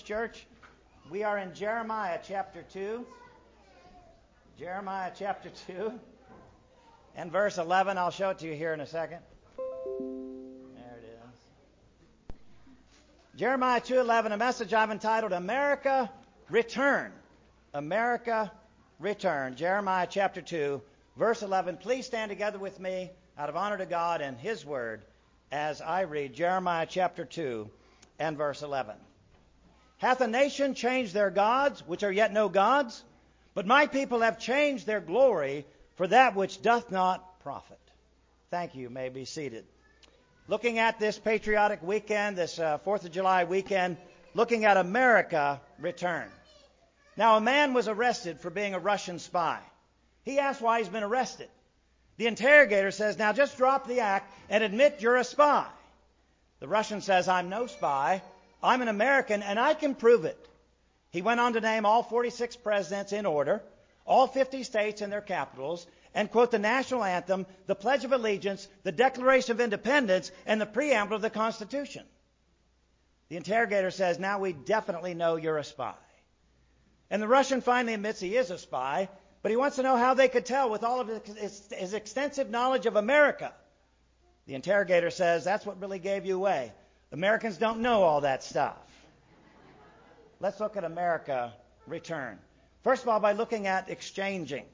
Church, we are in Jeremiah chapter 2. Jeremiah chapter 2 and verse 11. I'll show it to you here in a second. There it is. Jeremiah 2:11, a message I've entitled America Return. America Return. Jeremiah chapter 2, verse 11. Please stand together with me out of honor to God and his word as I read Jeremiah chapter 2 and verse 11. Hath a nation changed their gods, which are yet no gods? But my people have changed their glory for that which doth not profit. Thank you. may be seated. Looking at this patriotic weekend, this uh, 4th of July weekend, looking at America return. Now, a man was arrested for being a Russian spy. He asked why he's been arrested. The interrogator says, Now just drop the act and admit you're a spy. The Russian says, I'm no spy. I'm an American and I can prove it. He went on to name all 46 presidents in order, all 50 states and their capitals, and quote the national anthem, the Pledge of Allegiance, the Declaration of Independence, and the preamble of the Constitution. The interrogator says, Now we definitely know you're a spy. And the Russian finally admits he is a spy, but he wants to know how they could tell with all of his, his extensive knowledge of America. The interrogator says, That's what really gave you away. Americans don't know all that stuff. Let's look at America return. First of all, by looking at exchanging.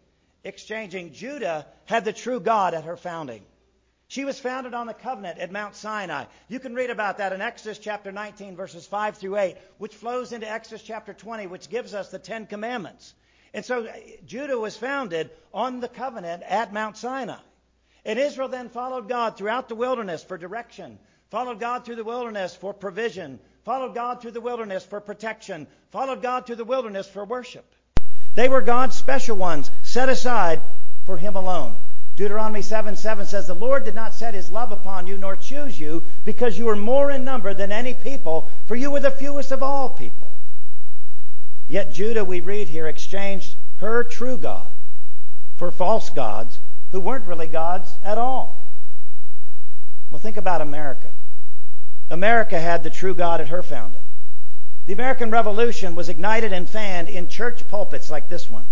Exchanging. Judah had the true God at her founding. She was founded on the covenant at Mount Sinai. You can read about that in Exodus chapter 19, verses 5 through 8, which flows into Exodus chapter 20, which gives us the Ten Commandments. And so uh, Judah was founded on the covenant at Mount Sinai. And Israel then followed God throughout the wilderness for direction, followed God through the wilderness for provision, followed God through the wilderness for protection, followed God through the wilderness for worship. They were God's special ones, set aside for Him alone. Deuteronomy 7 7 says, The Lord did not set His love upon you, nor choose you, because you were more in number than any people, for you were the fewest of all people. Yet Judah, we read here, exchanged her true God for false gods who weren't really gods at all. Well, think about America. America had the true God at her founding. The American Revolution was ignited and fanned in church pulpits like this one.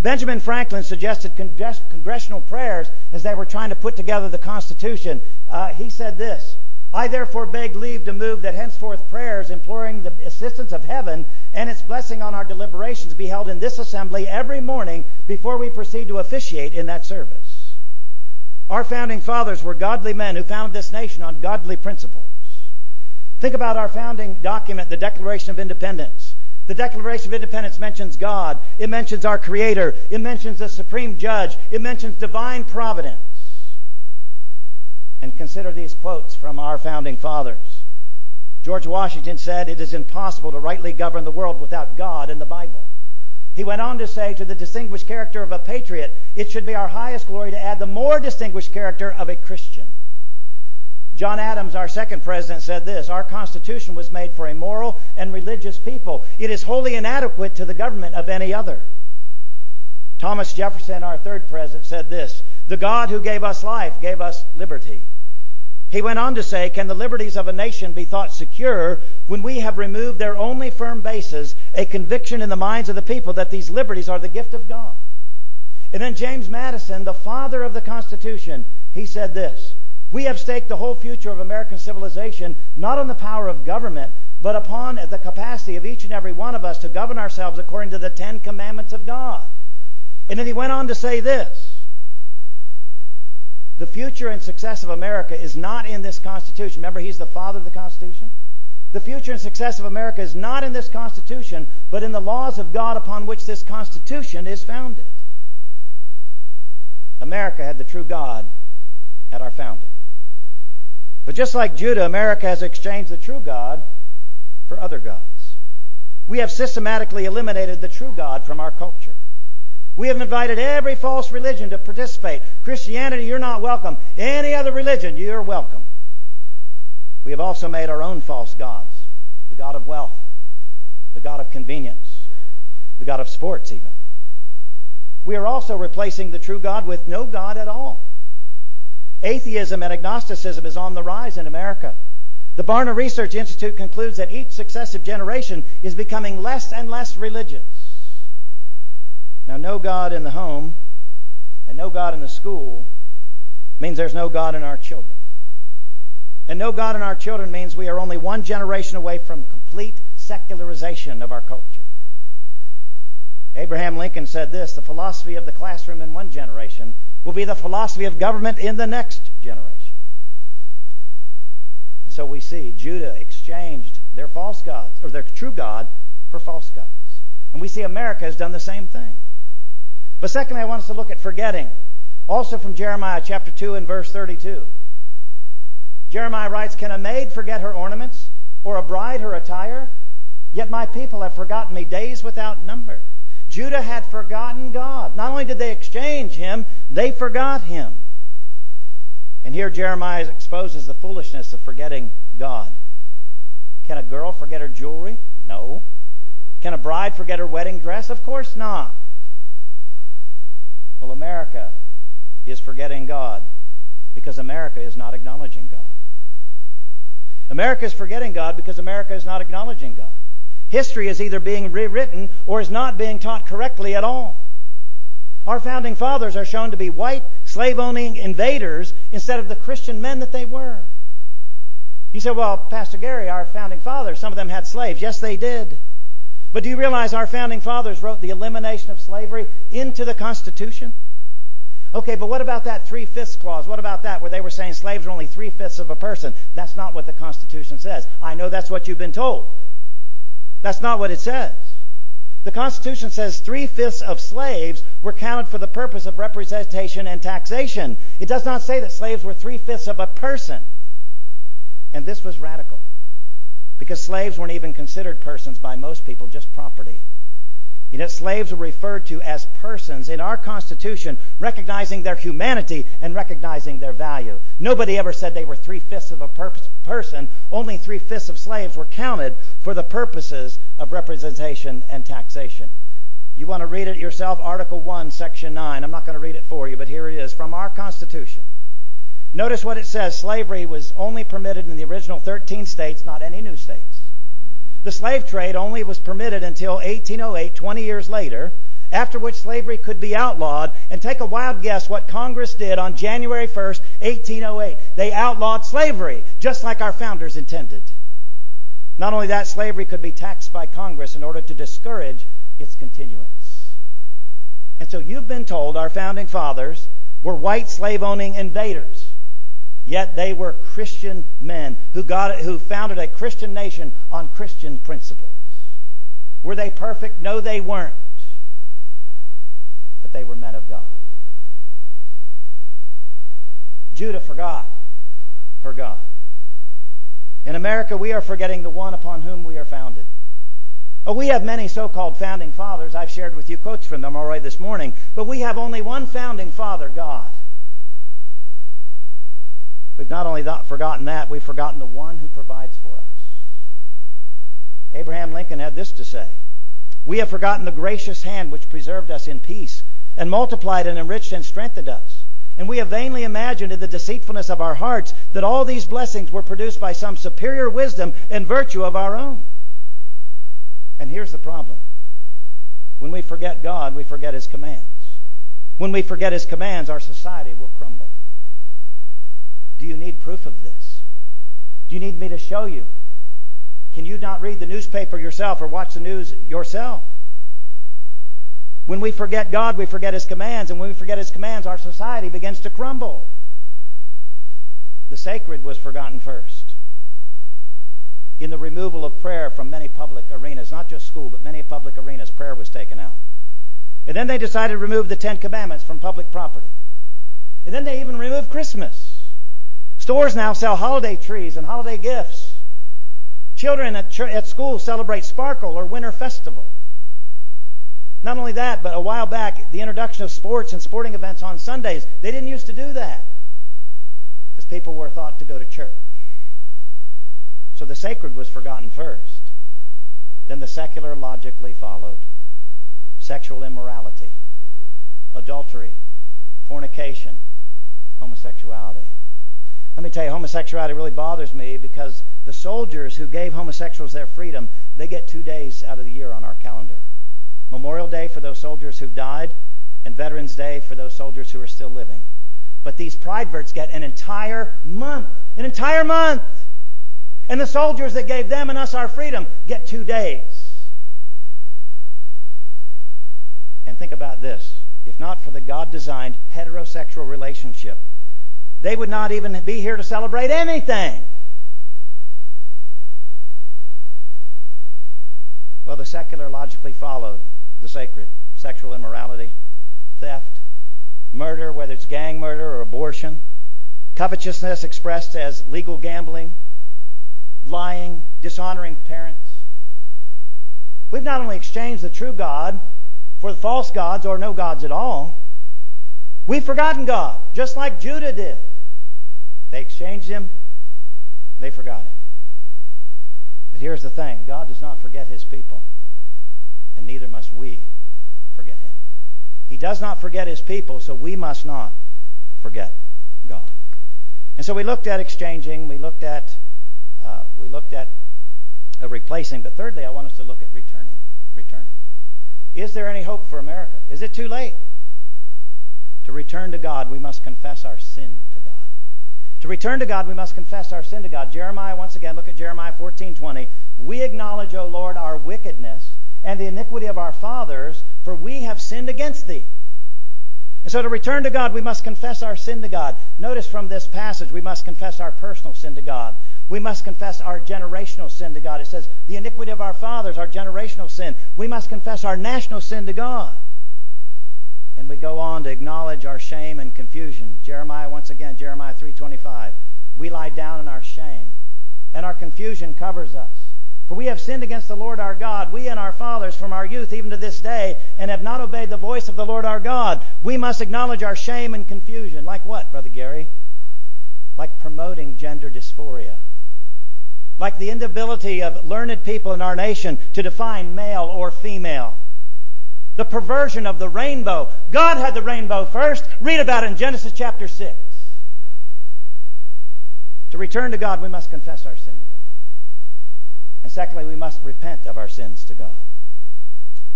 Benjamin Franklin suggested congressional prayers as they were trying to put together the Constitution. Uh, he said this I therefore beg leave to move that henceforth prayers imploring the assistance of heaven and its blessing on our deliberations be held in this assembly every morning before we proceed to officiate in that service. Our founding fathers were godly men who founded this nation on godly principles. Think about our founding document, the Declaration of Independence. The Declaration of Independence mentions God. It mentions our Creator. It mentions the Supreme Judge. It mentions divine providence. And consider these quotes from our founding fathers. George Washington said, It is impossible to rightly govern the world without God and the Bible. He went on to say, to the distinguished character of a patriot, it should be our highest glory to add the more distinguished character of a Christian. John Adams, our second president, said this Our Constitution was made for a moral and religious people. It is wholly inadequate to the government of any other. Thomas Jefferson, our third president, said this The God who gave us life gave us liberty. He went on to say, Can the liberties of a nation be thought secure when we have removed their only firm basis, a conviction in the minds of the people that these liberties are the gift of God? And then James Madison, the father of the Constitution, he said this We have staked the whole future of American civilization not on the power of government, but upon the capacity of each and every one of us to govern ourselves according to the Ten Commandments of God. And then he went on to say this the future and success of America is not in this Constitution. Remember, he's the father of the Constitution? The future and success of America is not in this Constitution, but in the laws of God upon which this Constitution is founded. America had the true God at our founding. But just like Judah, America has exchanged the true God for other gods. We have systematically eliminated the true God from our culture. We have invited every false religion to participate. Christianity, you're not welcome. Any other religion, you're welcome. We have also made our own false gods the God of wealth, the God of convenience, the God of sports, even. We are also replacing the true God with no God at all. Atheism and agnosticism is on the rise in America. The Barna Research Institute concludes that each successive generation is becoming less and less religious. Now, no God in the home and no God in the school means there's no God in our children. And no God in our children means we are only one generation away from complete secularization of our culture. Abraham Lincoln said this the philosophy of the classroom in one generation will be the philosophy of government in the next generation. And so we see Judah exchanged their false gods, or their true God, for false gods. And we see America has done the same thing. But secondly, I want us to look at forgetting. Also from Jeremiah chapter 2 and verse 32. Jeremiah writes, Can a maid forget her ornaments, or a bride her attire? Yet my people have forgotten me days without number. Judah had forgotten God. Not only did they exchange him, they forgot him. And here Jeremiah exposes the foolishness of forgetting God. Can a girl forget her jewelry? No. Can a bride forget her wedding dress? Of course not. Well, America is forgetting God because America is not acknowledging God. America is forgetting God because America is not acknowledging God. History is either being rewritten or is not being taught correctly at all. Our founding fathers are shown to be white, slave owning invaders instead of the Christian men that they were. You say, well, Pastor Gary, our founding fathers, some of them had slaves. Yes, they did. But do you realize our founding fathers wrote the elimination of slavery into the Constitution? Okay, but what about that three fifths clause? What about that where they were saying slaves are only three fifths of a person? That's not what the Constitution says. I know that's what you've been told. That's not what it says. The Constitution says three fifths of slaves were counted for the purpose of representation and taxation. It does not say that slaves were three fifths of a person. And this was radical because slaves weren't even considered persons by most people, just property. You know, slaves were referred to as persons in our Constitution, recognizing their humanity and recognizing their value. Nobody ever said they were three fifths of a per- person. Only three fifths of slaves were counted for the purposes of representation and taxation. You want to read it yourself? Article 1, Section 9. I'm not going to read it for you, but here it is from our Constitution. Notice what it says. Slavery was only permitted in the original 13 states, not any new states. The slave trade only was permitted until 1808, 20 years later, after which slavery could be outlawed. And take a wild guess what Congress did on January 1st, 1808. They outlawed slavery, just like our founders intended. Not only that, slavery could be taxed by Congress in order to discourage its continuance. And so you've been told our founding fathers were white slave owning invaders. Yet they were Christian men who, got, who founded a Christian nation on Christian principles. Were they perfect? No, they weren't. But they were men of God. Judah forgot her God. In America, we are forgetting the one upon whom we are founded. Oh, we have many so-called founding fathers. I've shared with you quotes from them already this morning. But we have only one founding father, God. We've not only not forgotten that, we've forgotten the one who provides for us. Abraham Lincoln had this to say We have forgotten the gracious hand which preserved us in peace, and multiplied and enriched and strengthened us. And we have vainly imagined in the deceitfulness of our hearts that all these blessings were produced by some superior wisdom and virtue of our own. And here's the problem when we forget God, we forget His commands. When we forget His commands, our society will crumble. Do you need proof of this? Do you need me to show you? Can you not read the newspaper yourself or watch the news yourself? When we forget God, we forget His commands, and when we forget His commands, our society begins to crumble. The sacred was forgotten first. In the removal of prayer from many public arenas, not just school, but many public arenas, prayer was taken out. And then they decided to remove the Ten Commandments from public property. And then they even removed Christmas. Stores now sell holiday trees and holiday gifts. Children at, at school celebrate Sparkle or Winter Festival. Not only that, but a while back, the introduction of sports and sporting events on Sundays, they didn't used to do that because people were thought to go to church. So the sacred was forgotten first. Then the secular logically followed. Sexual immorality, adultery, fornication, homosexuality. Let me tell you, homosexuality really bothers me because the soldiers who gave homosexuals their freedom, they get two days out of the year on our calendar. Memorial Day for those soldiers who've died, and Veterans Day for those soldiers who are still living. But these prideverts get an entire month. An entire month! And the soldiers that gave them and us our freedom get two days. And think about this. If not for the God designed heterosexual relationship, they would not even be here to celebrate anything. Well, the secular logically followed the sacred sexual immorality, theft, murder, whether it's gang murder or abortion, covetousness expressed as legal gambling, lying, dishonoring parents. We've not only exchanged the true God for the false gods or no gods at all, we've forgotten God, just like Judah did. They exchanged him, they forgot him. But here's the thing God does not forget his people, and neither must we forget him. He does not forget his people, so we must not forget God. And so we looked at exchanging, we looked at uh, we looked at replacing, but thirdly, I want us to look at returning. Returning. Is there any hope for America? Is it too late? To return to God, we must confess our sin to return to God, we must confess our sin to God. Jeremiah, once again, look at Jeremiah 14:20. We acknowledge, O Lord, our wickedness and the iniquity of our fathers, for we have sinned against thee. And so to return to God, we must confess our sin to God. Notice from this passage, we must confess our personal sin to God. We must confess our generational sin to God. It says, the iniquity of our fathers, our generational sin. We must confess our national sin to God. And we go on to acknowledge our shame and confusion. Jeremiah, once again, Jeremiah 3.25. We lie down in our shame, and our confusion covers us. For we have sinned against the Lord our God, we and our fathers from our youth even to this day, and have not obeyed the voice of the Lord our God. We must acknowledge our shame and confusion. Like what, Brother Gary? Like promoting gender dysphoria. Like the inability of learned people in our nation to define male or female the perversion of the rainbow. God had the rainbow first. Read about it in Genesis chapter 6. To return to God, we must confess our sin to God. And secondly, we must repent of our sins to God.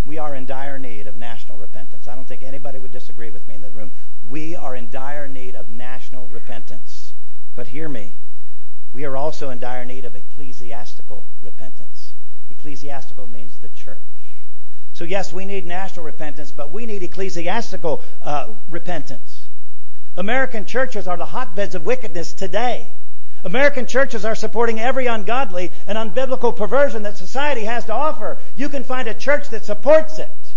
We are in dire need of national repentance. I don't think anybody would disagree with me in the room. We are in dire need of national repentance. But hear me. We are also in dire need of ecclesiastical repentance. Ecclesiastical means the church. So, yes, we need national repentance, but we need ecclesiastical uh, repentance. American churches are the hotbeds of wickedness today. American churches are supporting every ungodly and unbiblical perversion that society has to offer. You can find a church that supports it.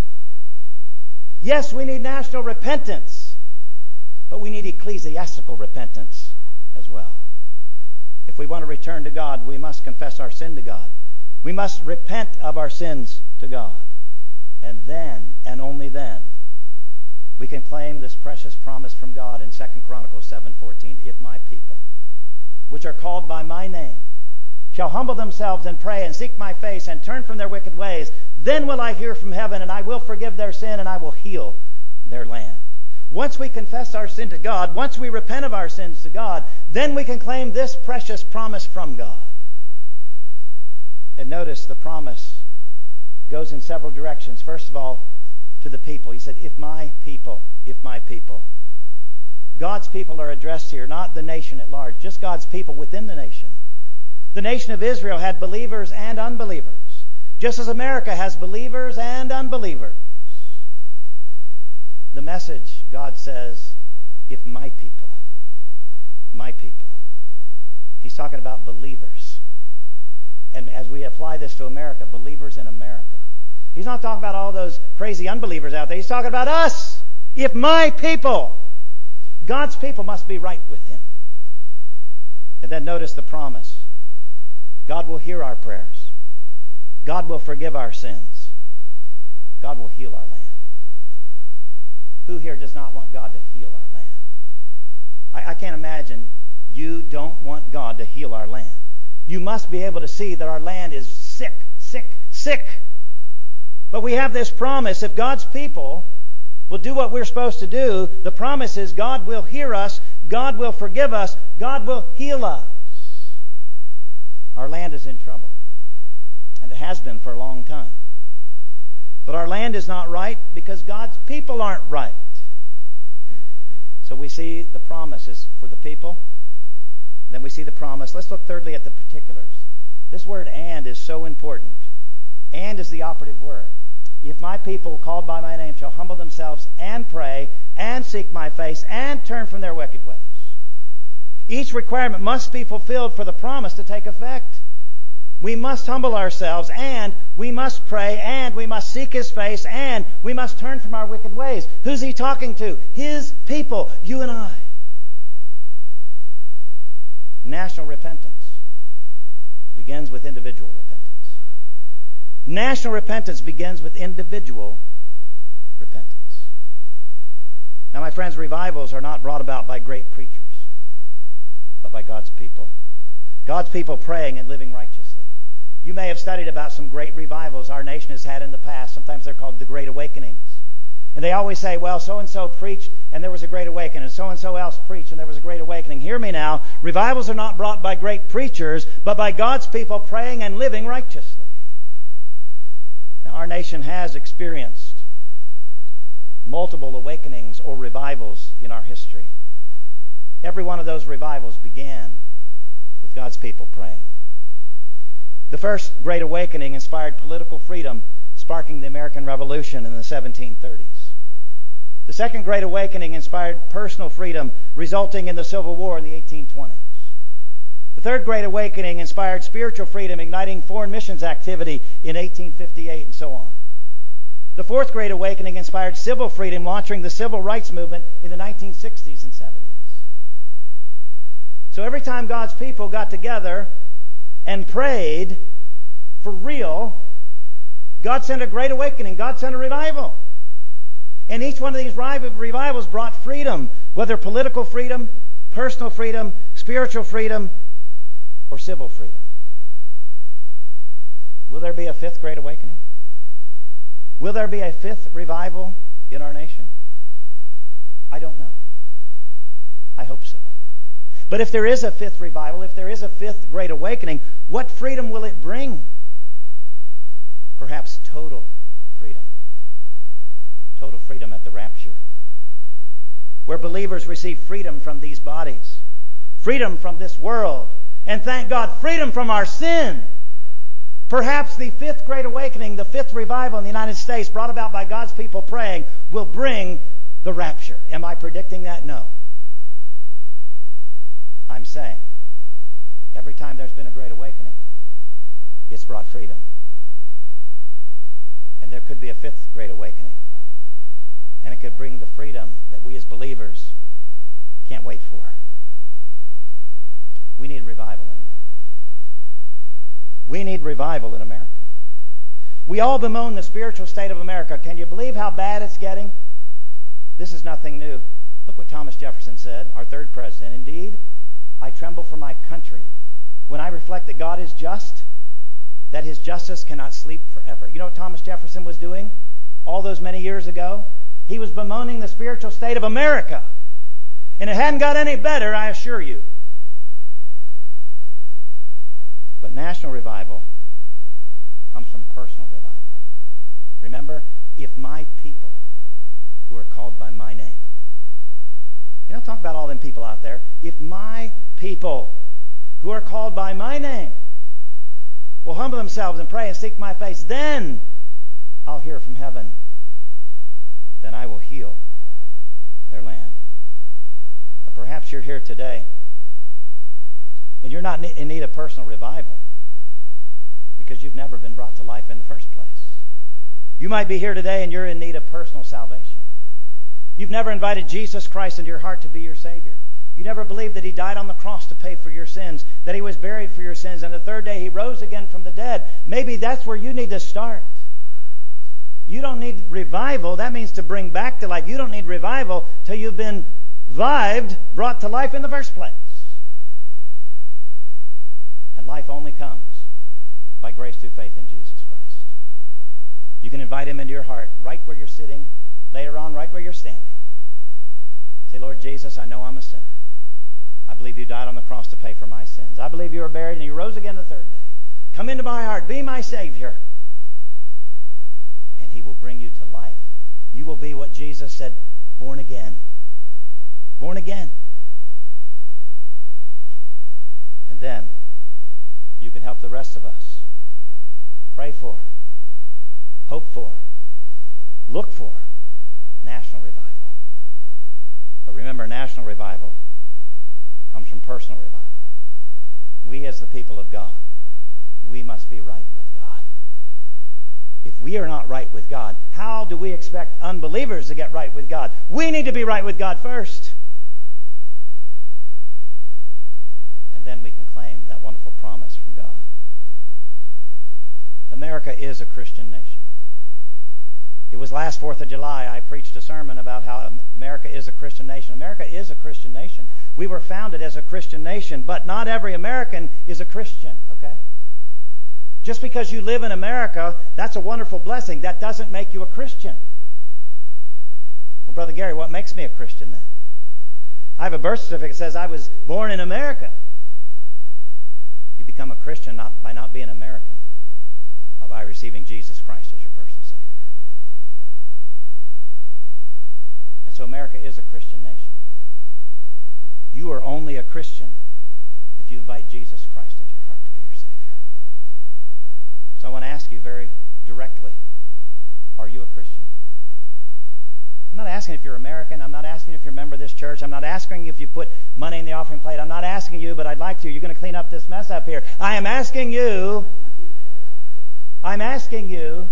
Yes, we need national repentance, but we need ecclesiastical repentance as well. If we want to return to God, we must confess our sin to God. We must repent of our sins to God. And then, and only then, we can claim this precious promise from God in 2 Chronicles 7:14. If my people, which are called by my name, shall humble themselves and pray and seek my face and turn from their wicked ways, then will I hear from heaven and I will forgive their sin and I will heal their land. Once we confess our sin to God, once we repent of our sins to God, then we can claim this precious promise from God. And notice the promise goes in several directions. First of all, to the people. He said, If my people, if my people. God's people are addressed here, not the nation at large, just God's people within the nation. The nation of Israel had believers and unbelievers, just as America has believers and unbelievers. The message, God says, if my people, my people. He's talking about believers. And as we apply this to America, believers in America. He's not talking about all those crazy unbelievers out there. He's talking about us. If my people, God's people must be right with Him. And then notice the promise God will hear our prayers, God will forgive our sins, God will heal our land. Who here does not want God to heal our land? I, I can't imagine you don't want God to heal our land you must be able to see that our land is sick, sick, sick. But we have this promise if God's people will do what we're supposed to do, the promise is God will hear us, God will forgive us, God will heal us. Our land is in trouble. And it has been for a long time. But our land is not right because God's people aren't right. So we see the promises for the people. Then we see the promise. Let's look thirdly at the particulars. This word and is so important. And is the operative word. If my people called by my name shall humble themselves and pray and seek my face and turn from their wicked ways. Each requirement must be fulfilled for the promise to take effect. We must humble ourselves and we must pray and we must seek His face and we must turn from our wicked ways. Who's He talking to? His people, you and I. National repentance begins with individual repentance. National repentance begins with individual repentance. Now, my friends, revivals are not brought about by great preachers, but by God's people. God's people praying and living righteously. You may have studied about some great revivals our nation has had in the past. Sometimes they're called the Great Awakenings. And they always say, well, so and so preached and there was a great awakening, and so and so else preached and there was a great awakening. Hear me now. Revivals are not brought by great preachers, but by God's people praying and living righteously. Now, our nation has experienced multiple awakenings or revivals in our history. Every one of those revivals began with God's people praying. The first Great Awakening inspired political freedom, sparking the American Revolution in the 1730s. The Second Great Awakening inspired personal freedom, resulting in the Civil War in the 1820s. The Third Great Awakening inspired spiritual freedom, igniting foreign missions activity in 1858 and so on. The Fourth Great Awakening inspired civil freedom, launching the civil rights movement in the 1960s and 70s. So every time God's people got together and prayed for real, God sent a great awakening. God sent a revival. And each one of these revivals brought freedom, whether political freedom, personal freedom, spiritual freedom, or civil freedom. Will there be a fifth great awakening? Will there be a fifth revival in our nation? I don't know. I hope so. But if there is a fifth revival, if there is a fifth great awakening, what freedom will it bring? Perhaps total freedom. Total freedom at the rapture. Where believers receive freedom from these bodies, freedom from this world, and thank God, freedom from our sin. Perhaps the fifth great awakening, the fifth revival in the United States brought about by God's people praying will bring the rapture. Am I predicting that? No. I'm saying every time there's been a great awakening, it's brought freedom. And there could be a fifth great awakening. And it could bring the freedom that we as believers can't wait for. We need revival in America. We need revival in America. We all bemoan the spiritual state of America. Can you believe how bad it's getting? This is nothing new. Look what Thomas Jefferson said, our third president. Indeed, I tremble for my country when I reflect that God is just, that his justice cannot sleep forever. You know what Thomas Jefferson was doing all those many years ago? He was bemoaning the spiritual state of America. And it hadn't got any better, I assure you. But national revival comes from personal revival. Remember, if my people who are called by my name, you know, talk about all them people out there. If my people who are called by my name will humble themselves and pray and seek my face, then I'll hear from heaven. Then I will heal their land. Perhaps you're here today and you're not in need of personal revival because you've never been brought to life in the first place. You might be here today and you're in need of personal salvation. You've never invited Jesus Christ into your heart to be your Savior. You never believed that He died on the cross to pay for your sins, that He was buried for your sins, and the third day He rose again from the dead. Maybe that's where you need to start. You don't need revival. That means to bring back to life. You don't need revival till you've been vived, brought to life in the first place. And life only comes by grace through faith in Jesus Christ. You can invite Him into your heart right where you're sitting later on, right where you're standing. Say, Lord Jesus, I know I'm a sinner. I believe you died on the cross to pay for my sins. I believe you were buried and you rose again the third day. Come into my heart. Be my Savior. And he will bring you to life. You will be what Jesus said, born again. Born again. And then you can help the rest of us for, hope for, look for national revival. But remember, national revival comes from personal revival. We, as the people of God, we must be right with God. If we are not right with God, how do we expect unbelievers to get right with God? We need to be right with God first. And then we can claim that wonderful promise from God. America is a Christian nation. It was last 4th of July I preached a sermon about how America is a Christian nation. America is a Christian nation. We were founded as a Christian nation, but not every American is a Christian, okay? Just because you live in America, that's a wonderful blessing. That doesn't make you a Christian. Well, Brother Gary, what makes me a Christian then? I have a birth certificate that says I was born in America. You become a Christian not by not being American, by receiving Jesus Christ as your personal Savior. And so America is a Christian nation. You are only a Christian if you invite Jesus Christ into your heart to be your Savior. So I want to ask you very directly are you a Christian? I'm not asking if you're American. I'm not asking if you're a member of this church. I'm not asking if you put money in the offering plate. I'm not asking you, but I'd like to. You're going to clean up this mess up here. I am asking you, I'm asking you,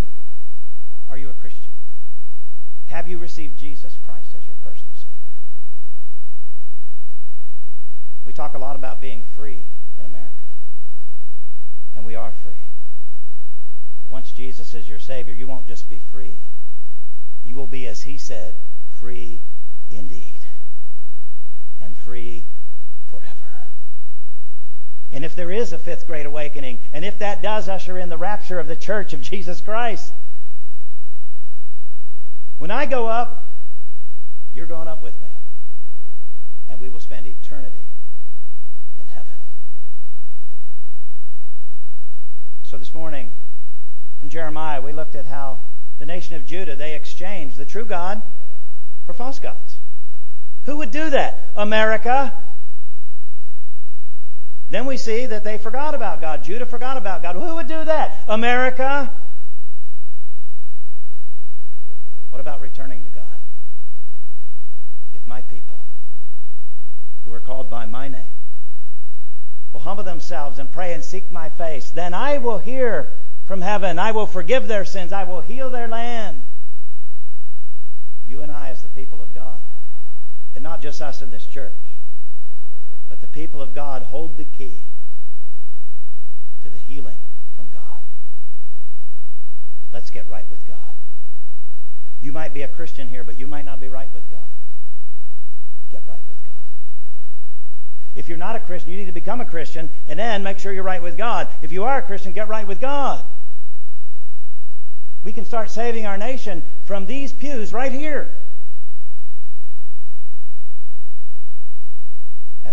are you a Christian? Have you received Jesus Christ as your personal Savior? We talk a lot about being free in America, and we are free. Once Jesus is your Savior, you won't just be free. You will be, as He said, free indeed, and free forever. And if there is a fifth great awakening, and if that does usher in the rapture of the church of Jesus Christ, when I go up, you're going up with me. And we will spend eternity in heaven. So this morning, from Jeremiah, we looked at how the nation of Judah, they exchanged the true God for false gods. Who would do that? America. Then we see that they forgot about God. Judah forgot about God. Who would do that? America. What about returning to God? If my people, who are called by my name, will humble themselves and pray and seek my face, then I will hear from heaven. I will forgive their sins. I will heal their land. You and I, as the people of God, and not just us in this church, but the people of God hold the key to the healing from God. Let's get right with God. You might be a Christian here, but you might not be right with God. Get right with God. If you're not a Christian, you need to become a Christian and then make sure you're right with God. If you are a Christian, get right with God. We can start saving our nation from these pews right here.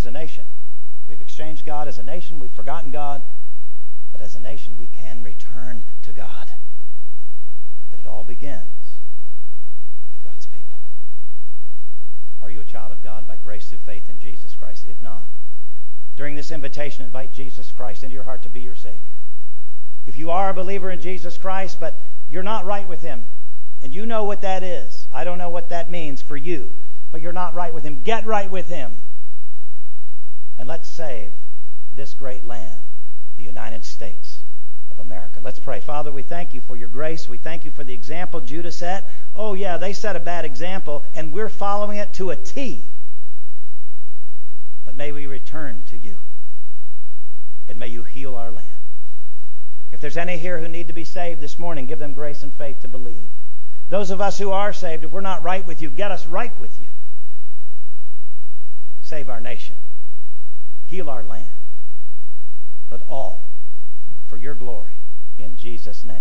As a nation, we've exchanged God as a nation, we've forgotten God, but as a nation, we can return to God. But it all begins with God's people. Are you a child of God by grace through faith in Jesus Christ? If not, during this invitation, invite Jesus Christ into your heart to be your Savior. If you are a believer in Jesus Christ, but you're not right with Him, and you know what that is, I don't know what that means for you, but you're not right with Him, get right with Him. And let's save this great land, the United States of America. Let's pray. Father, we thank you for your grace. We thank you for the example Judah set. Oh, yeah, they set a bad example, and we're following it to a T. But may we return to you, and may you heal our land. If there's any here who need to be saved this morning, give them grace and faith to believe. Those of us who are saved, if we're not right with you, get us right with you. Save our nation. Heal our land. But all for your glory. In Jesus' name.